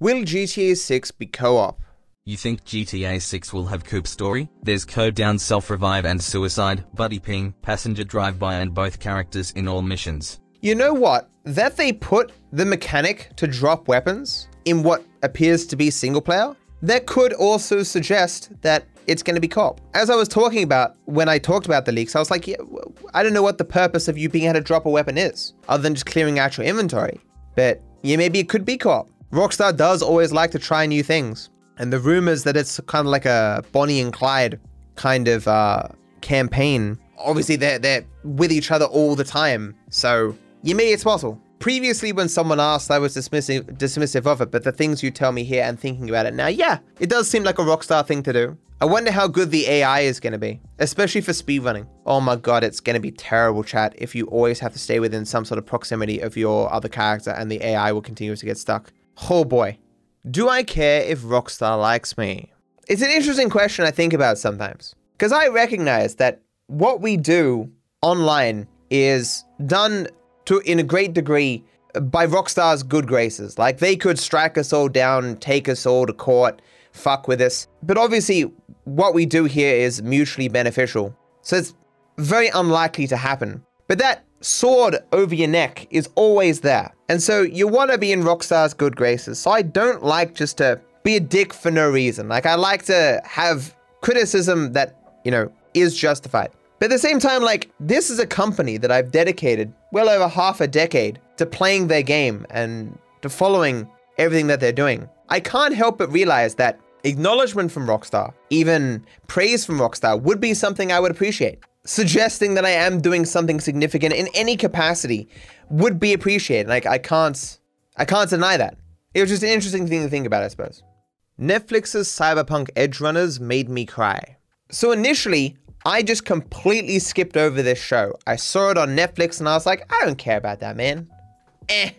Will GTA 6 be co-op? You think GTA 6 will have Coop story? There's code down self-revive and suicide, buddy ping, passenger drive-by and both characters in all missions. You know what? That they put the mechanic to drop weapons in what appears to be single player, that could also suggest that it's going to be co-op. As I was talking about when I talked about the leaks, I was like, yeah, I don't know what the purpose of you being able to drop a weapon is, other than just clearing out your inventory. But yeah, maybe it could be co-op. Rockstar does always like to try new things. And the rumors that it's kind of like a Bonnie and Clyde kind of uh, campaign, obviously they're, they're with each other all the time. So you maybe it's possible. Previously, when someone asked, I was dismissive, dismissive of it, but the things you tell me here and thinking about it now, yeah, it does seem like a Rockstar thing to do. I wonder how good the AI is going to be, especially for speedrunning. Oh my god, it's going to be terrible, chat, if you always have to stay within some sort of proximity of your other character and the AI will continue to get stuck. Oh boy. Do I care if Rockstar likes me? It's an interesting question I think about sometimes. Because I recognize that what we do online is done to in a great degree by Rockstar's good graces. Like they could strike us all down, take us all to court, fuck with us. But obviously, what we do here is mutually beneficial. So it's very unlikely to happen. But that sword over your neck is always there. And so you want to be in Rockstar's good graces. So I don't like just to be a dick for no reason. Like I like to have criticism that, you know, is justified. But at the same time, like, this is a company that I've dedicated well over half a decade to playing their game and to following everything that they're doing. I can't help but realize that acknowledgement from Rockstar, even praise from Rockstar, would be something I would appreciate. Suggesting that I am doing something significant in any capacity would be appreciated. Like I can't I can't deny that. It was just an interesting thing to think about, I suppose. Netflix's Cyberpunk Edgerunners made me cry. So initially, I just completely skipped over this show. I saw it on Netflix and I was like, I don't care about that, man. Eh.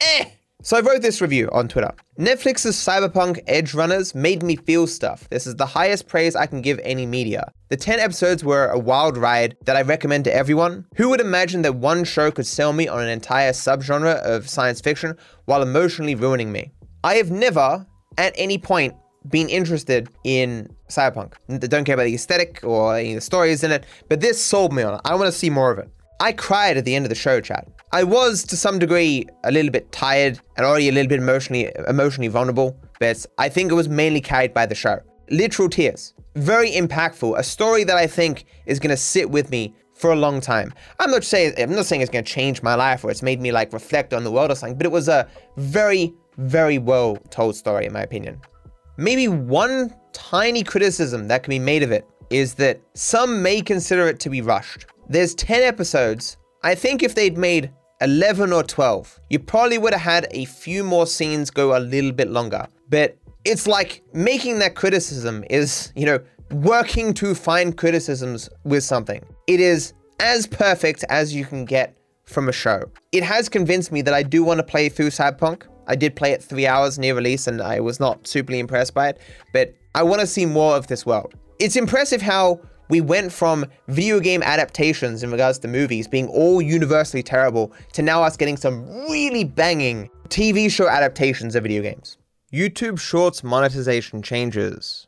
Eh. So I wrote this review on Twitter. Netflix's Cyberpunk Edgerunners made me feel stuff. This is the highest praise I can give any media. The 10 episodes were a wild ride that I recommend to everyone. Who would imagine that one show could sell me on an entire subgenre of science fiction while emotionally ruining me? I have never, at any point, been interested in Cyberpunk. I Don't care about the aesthetic or any of the stories in it, but this sold me on it. I want to see more of it. I cried at the end of the show, chat. I was to some degree a little bit tired and already a little bit emotionally emotionally vulnerable, but I think it was mainly carried by the show. Literal tears. Very impactful. A story that I think is gonna sit with me for a long time. I'm not saying I'm not saying it's gonna change my life or it's made me like reflect on the world or something, but it was a very, very well told story in my opinion. Maybe one tiny criticism that can be made of it is that some may consider it to be rushed. There's 10 episodes. I think if they'd made 11 or 12, you probably would have had a few more scenes go a little bit longer. But it's like making that criticism is, you know, working to find criticisms with something. It is as perfect as you can get from a show. It has convinced me that I do want to play through Cyberpunk. I did play it three hours near release and I was not superly impressed by it, but I want to see more of this world. It's impressive how we went from video game adaptations in regards to movies being all universally terrible to now us getting some really banging TV show adaptations of video games. YouTube Shorts monetization changes.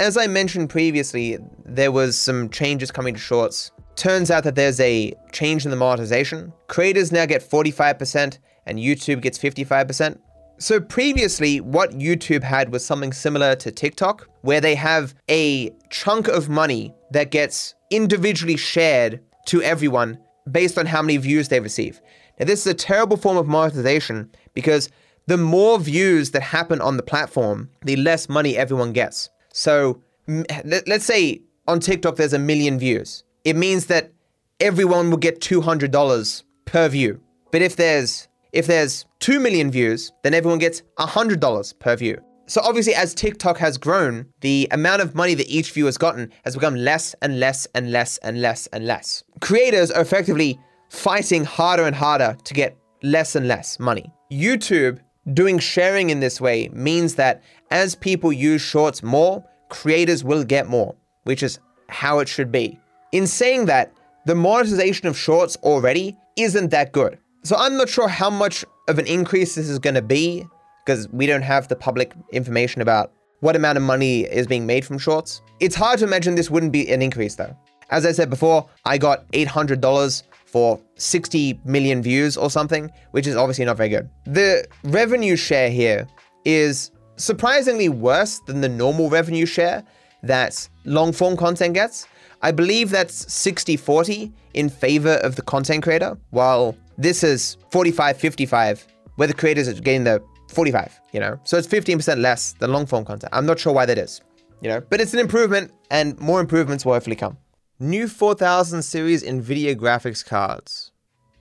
As I mentioned previously, there was some changes coming to Shorts. Turns out that there's a change in the monetization. Creators now get 45% and YouTube gets 55%. So previously, what YouTube had was something similar to TikTok, where they have a chunk of money that gets individually shared to everyone based on how many views they receive. Now, this is a terrible form of monetization because the more views that happen on the platform, the less money everyone gets. So let's say on TikTok there's a million views. It means that everyone will get $200 per view. But if there's if there's 2 million views, then everyone gets $100 per view. So obviously, as TikTok has grown, the amount of money that each view has gotten has become less and less and less and less and less. Creators are effectively fighting harder and harder to get less and less money. YouTube doing sharing in this way means that as people use shorts more, creators will get more, which is how it should be. In saying that, the monetization of shorts already isn't that good. So I'm not sure how much of an increase this is going to be because we don't have the public information about what amount of money is being made from shorts. It's hard to imagine this wouldn't be an increase though. As I said before, I got $800 for 60 million views or something, which is obviously not very good. The revenue share here is surprisingly worse than the normal revenue share that long form content gets. I believe that's 60 40 in favor of the content creator, while this is 45 55, where the creators are getting the 45, you know? So it's 15% less than long form content. I'm not sure why that is, you know? But it's an improvement, and more improvements will hopefully come. New 4000 series NVIDIA graphics cards.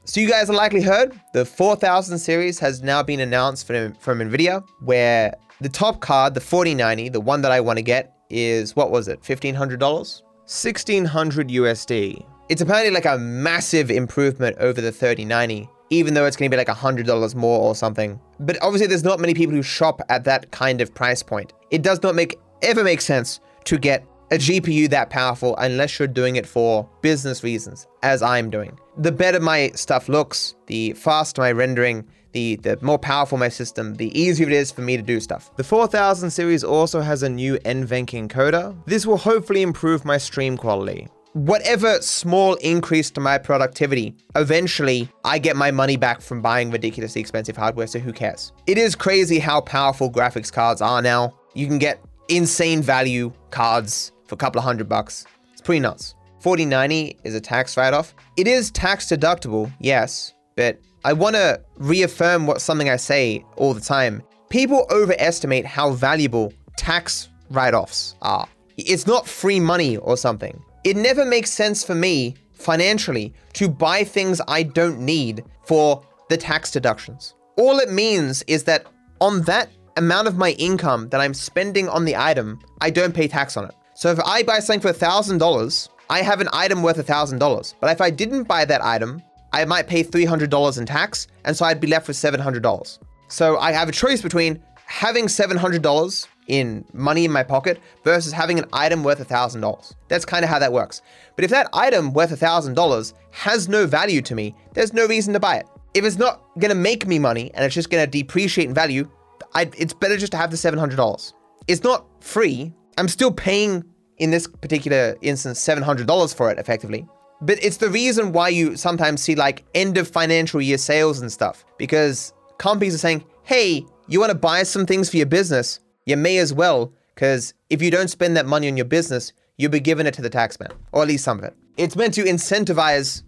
So you guys have likely heard the 4000 series has now been announced from, from NVIDIA, where the top card, the 4090, the one that I want to get, is what was it, $1,500? 1600 USD. It's apparently like a massive improvement over the 3090, even though it's going to be like $100 more or something. But obviously, there's not many people who shop at that kind of price point. It does not make ever make sense to get a GPU that powerful unless you're doing it for business reasons, as I'm doing. The better my stuff looks, the faster my rendering, the, the more powerful my system, the easier it is for me to do stuff. The 4000 series also has a new NVENC encoder. This will hopefully improve my stream quality. Whatever small increase to my productivity, eventually I get my money back from buying ridiculously expensive hardware, so who cares? It is crazy how powerful graphics cards are now. You can get insane value cards for a couple of hundred bucks. It's pretty nuts. 4090 is a tax write off. It is tax deductible, yes, but I want to reaffirm what something I say all the time. People overestimate how valuable tax write offs are. It's not free money or something. It never makes sense for me financially to buy things I don't need for the tax deductions. All it means is that on that amount of my income that I'm spending on the item, I don't pay tax on it. So if I buy something for $1,000, I have an item worth $1,000. But if I didn't buy that item, I might pay $300 in tax, and so I'd be left with $700. So I have a choice between having $700 in money in my pocket versus having an item worth $1,000. That's kind of how that works. But if that item worth $1,000 has no value to me, there's no reason to buy it. If it's not going to make me money and it's just going to depreciate in value, I'd, it's better just to have the $700. It's not free, I'm still paying, in this particular instance, $700 for it effectively. But it's the reason why you sometimes see like end of financial year sales and stuff because companies are saying, hey, you want to buy some things for your business? You may as well, because if you don't spend that money on your business, you'll be giving it to the taxman, or at least some of it. It's meant to incentivize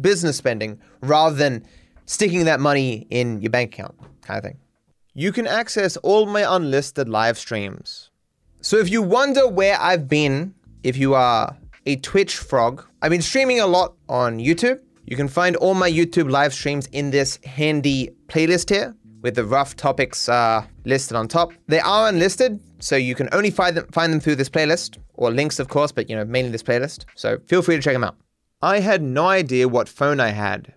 business spending rather than sticking that money in your bank account, kind of thing. You can access all my unlisted live streams. So if you wonder where I've been, if you are a Twitch frog, I've been streaming a lot on YouTube. You can find all my YouTube live streams in this handy playlist here with the rough topics uh, listed on top. They are unlisted, so you can only find them find them through this playlist or links, of course, but you know mainly this playlist. So feel free to check them out. I had no idea what phone I had.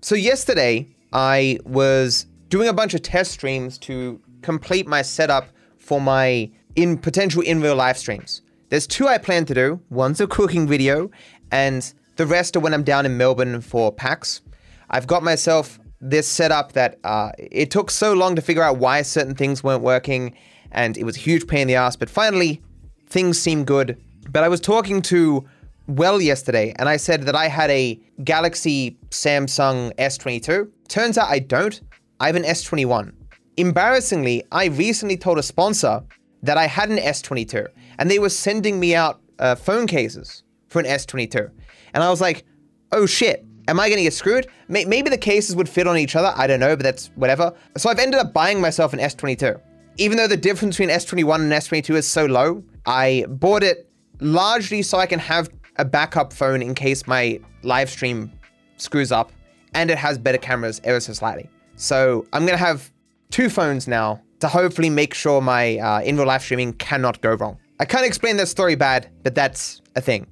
So yesterday I was doing a bunch of test streams to complete my setup for my in potential in real live streams. There's two I plan to do. One's a cooking video, and the rest are when I'm down in Melbourne for PAX. I've got myself this setup that uh, it took so long to figure out why certain things weren't working, and it was a huge pain in the ass. But finally, things seem good. But I was talking to Well yesterday, and I said that I had a Galaxy Samsung S22. Turns out I don't. I have an S21. Embarrassingly, I recently told a sponsor that I had an S22 and they were sending me out uh, phone cases for an S22. And I was like, oh shit, am I going to get screwed? Maybe the cases would fit on each other. I don't know, but that's whatever. So I've ended up buying myself an S22. Even though the difference between S21 and S22 is so low, I bought it largely so I can have a backup phone in case my live stream screws up and it has better cameras ever so slightly. So I'm going to have two phones now to hopefully make sure my uh, in real life streaming cannot go wrong. I can't explain that story bad, but that's a thing.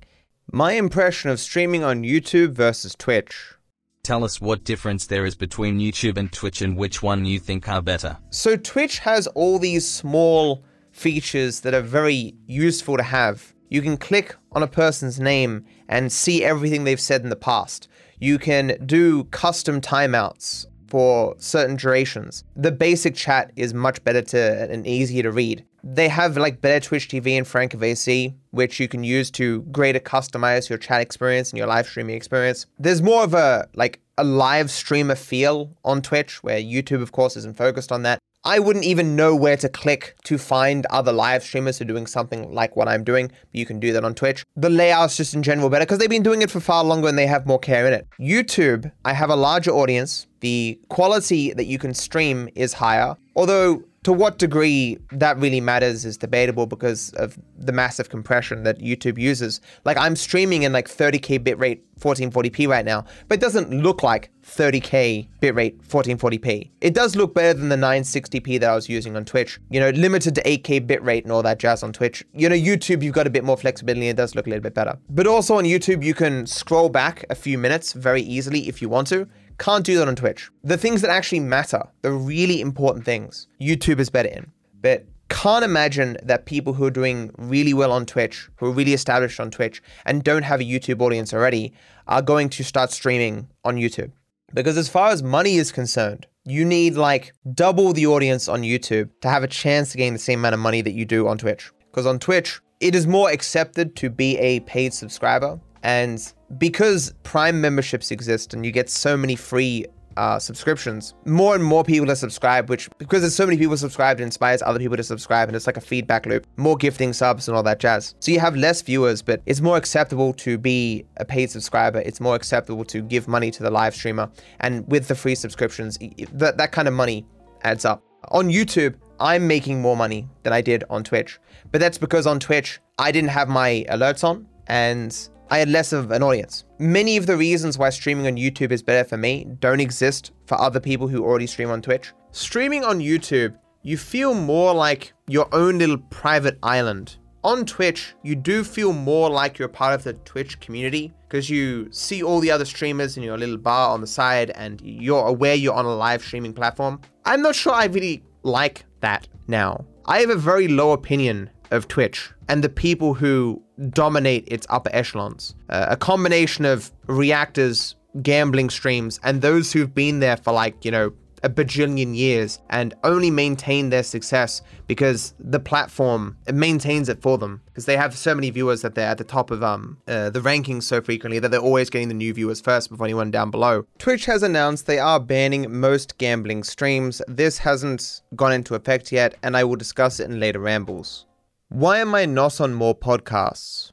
My impression of streaming on YouTube versus Twitch. Tell us what difference there is between YouTube and Twitch and which one you think are better. So, Twitch has all these small features that are very useful to have. You can click on a person's name and see everything they've said in the past. You can do custom timeouts for certain durations. The basic chat is much better to and easier to read. They have like better Twitch TV and FrankerFaceZ, which you can use to greater customize your chat experience and your live streaming experience. There's more of a like a live streamer feel on Twitch, where YouTube, of course, isn't focused on that. I wouldn't even know where to click to find other live streamers who are doing something like what I'm doing. But you can do that on Twitch. The layout's just in general better because they've been doing it for far longer and they have more care in it. YouTube, I have a larger audience. The quality that you can stream is higher. Although to what degree that really matters is debatable because of the massive compression that YouTube uses. Like I'm streaming in like 30k bitrate 1440p right now, but it doesn't look like 30k bitrate 1440p. It does look better than the 960p that I was using on Twitch. You know, limited to 8k bitrate and all that jazz on Twitch. You know, YouTube you've got a bit more flexibility. and It does look a little bit better. But also on YouTube you can scroll back a few minutes very easily if you want to. Can't do that on Twitch. The things that actually matter, the really important things, YouTube is better in. But can't imagine that people who are doing really well on Twitch, who are really established on Twitch, and don't have a YouTube audience already, are going to start streaming on YouTube. Because as far as money is concerned, you need like double the audience on YouTube to have a chance to gain the same amount of money that you do on Twitch. Because on Twitch, it is more accepted to be a paid subscriber. And because Prime memberships exist and you get so many free uh, subscriptions, more and more people to subscribe, which because there's so many people subscribed, it inspires other people to subscribe, and it's like a feedback loop. More gifting subs and all that jazz. So you have less viewers, but it's more acceptable to be a paid subscriber. It's more acceptable to give money to the live streamer, and with the free subscriptions, that that kind of money adds up. On YouTube, I'm making more money than I did on Twitch, but that's because on Twitch I didn't have my alerts on, and I had less of an audience. Many of the reasons why streaming on YouTube is better for me don't exist for other people who already stream on Twitch. Streaming on YouTube, you feel more like your own little private island. On Twitch, you do feel more like you're part of the Twitch community because you see all the other streamers in your little bar on the side and you're aware you're on a live streaming platform. I'm not sure I really like that now. I have a very low opinion of Twitch and the people who dominate its upper echelons. Uh, a combination of reactors, gambling streams, and those who've been there for like, you know, a bajillion years and only maintain their success because the platform maintains it for them because they have so many viewers that they're at the top of um uh, the rankings so frequently that they're always getting the new viewers first before anyone down below. Twitch has announced they are banning most gambling streams. This hasn't gone into effect yet and I will discuss it in later rambles. Why am I not on more podcasts?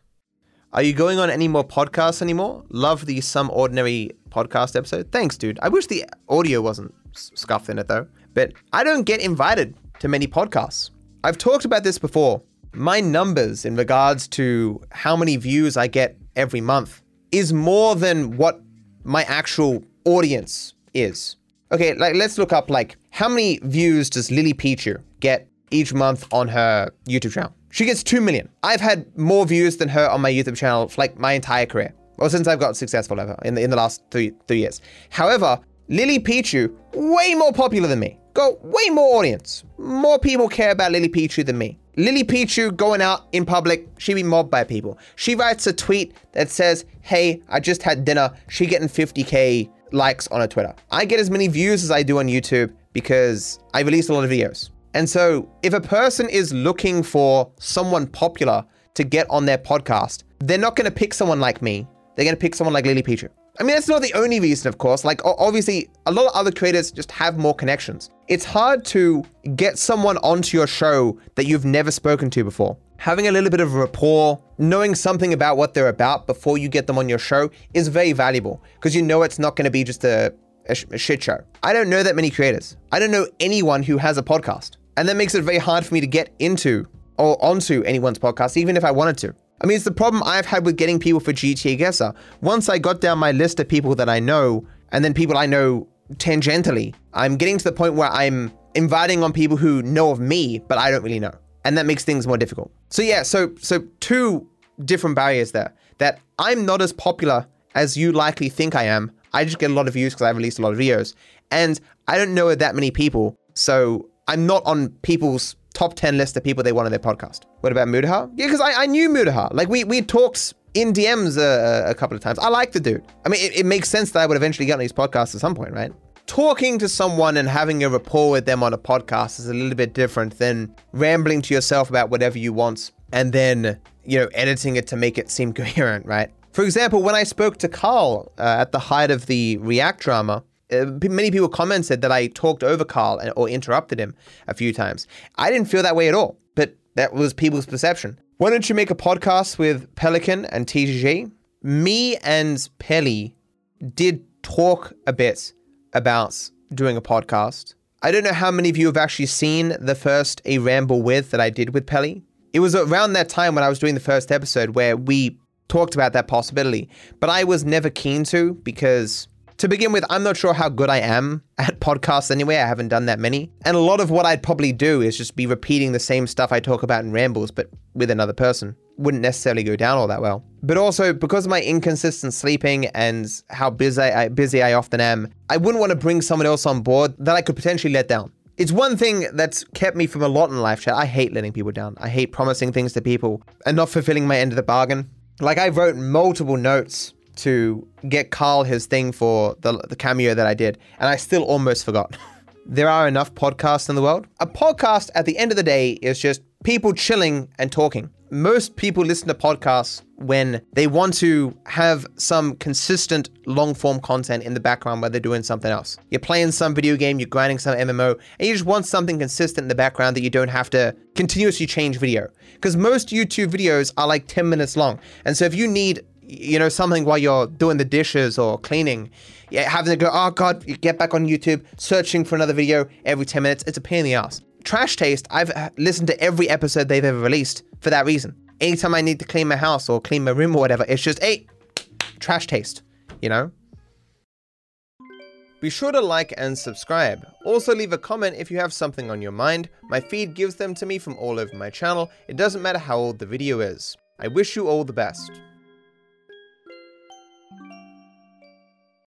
Are you going on any more podcasts anymore? Love the Some Ordinary podcast episode. Thanks, dude. I wish the audio wasn't scuffed in it though. But I don't get invited to many podcasts. I've talked about this before. My numbers in regards to how many views I get every month is more than what my actual audience is. Okay, like let's look up like how many views does Lily Pichu get each month on her YouTube channel? She gets 2 million. I've had more views than her on my YouTube channel for like my entire career. Well, since I've got successful ever in the, in the last three, three years. However, Lily Pichu, way more popular than me. Got way more audience. More people care about Lily Pichu than me. Lily Pichu going out in public, she be mobbed by people. She writes a tweet that says, hey, I just had dinner. She getting 50k likes on her Twitter. I get as many views as I do on YouTube because I release a lot of videos. And so, if a person is looking for someone popular to get on their podcast, they're not going to pick someone like me. They're going to pick someone like Lily Pichu. I mean, that's not the only reason, of course. Like, obviously, a lot of other creators just have more connections. It's hard to get someone onto your show that you've never spoken to before. Having a little bit of rapport, knowing something about what they're about before you get them on your show is very valuable because you know it's not going to be just a, a, sh- a shit show. I don't know that many creators. I don't know anyone who has a podcast. And that makes it very hard for me to get into or onto anyone's podcast, even if I wanted to. I mean, it's the problem I've had with getting people for GTA Guesser. Once I got down my list of people that I know, and then people I know tangentially, I'm getting to the point where I'm inviting on people who know of me, but I don't really know. And that makes things more difficult. So yeah, so so two different barriers there. That I'm not as popular as you likely think I am. I just get a lot of views because I released a lot of videos. And I don't know that many people. So I'm not on people's top 10 list of people they want on their podcast. What about Mutahar? Yeah, because I, I knew Mutahar. Like, we, we talked in DMs a, a couple of times. I like the dude. I mean, it, it, makes sense that I would eventually get on his podcast at some point, right? talking to someone and having a rapport with them on a podcast is a little bit different than rambling to yourself about whatever you want and then, you know, editing it to make it seem coherent, right? For example, when I spoke to Carl uh, at the height of the React drama, uh, many people commented that I talked over Carl or interrupted him a few times. I didn't feel that way at all, but that was people's perception. Why don't you make a podcast with Pelican and TGG? Me and Pelly did talk a bit about doing a podcast. I don't know how many of you have actually seen the first A Ramble With that I did with Pelly. It was around that time when I was doing the first episode where we talked about that possibility, but I was never keen to because to begin with, I'm not sure how good I am at podcasts anyway. I haven't done that many. And a lot of what I'd probably do is just be repeating the same stuff I talk about in rambles, but with another person. Wouldn't necessarily go down all that well. But also, because of my inconsistent sleeping and how busy I, busy I often am, I wouldn't want to bring someone else on board that I could potentially let down. It's one thing that's kept me from a lot in life chat. I hate letting people down. I hate promising things to people and not fulfilling my end of the bargain. Like I wrote multiple notes to get Carl his thing for the, the cameo that I did, and I still almost forgot. there are enough podcasts in the world. A podcast, at the end of the day, is just people chilling and talking. Most people listen to podcasts when they want to have some consistent long form content in the background while they're doing something else. You're playing some video game, you're grinding some MMO, and you just want something consistent in the background that you don't have to continuously change video. Because most YouTube videos are like 10 minutes long. And so if you need you know, something while you're doing the dishes or cleaning, yeah, having to go, oh God, you get back on YouTube, searching for another video every 10 minutes. It's a pain in the ass. Trash Taste, I've uh, listened to every episode they've ever released for that reason. Anytime I need to clean my house or clean my room or whatever, it's just, hey, Trash Taste, you know? Be sure to like and subscribe. Also leave a comment if you have something on your mind. My feed gives them to me from all over my channel. It doesn't matter how old the video is. I wish you all the best.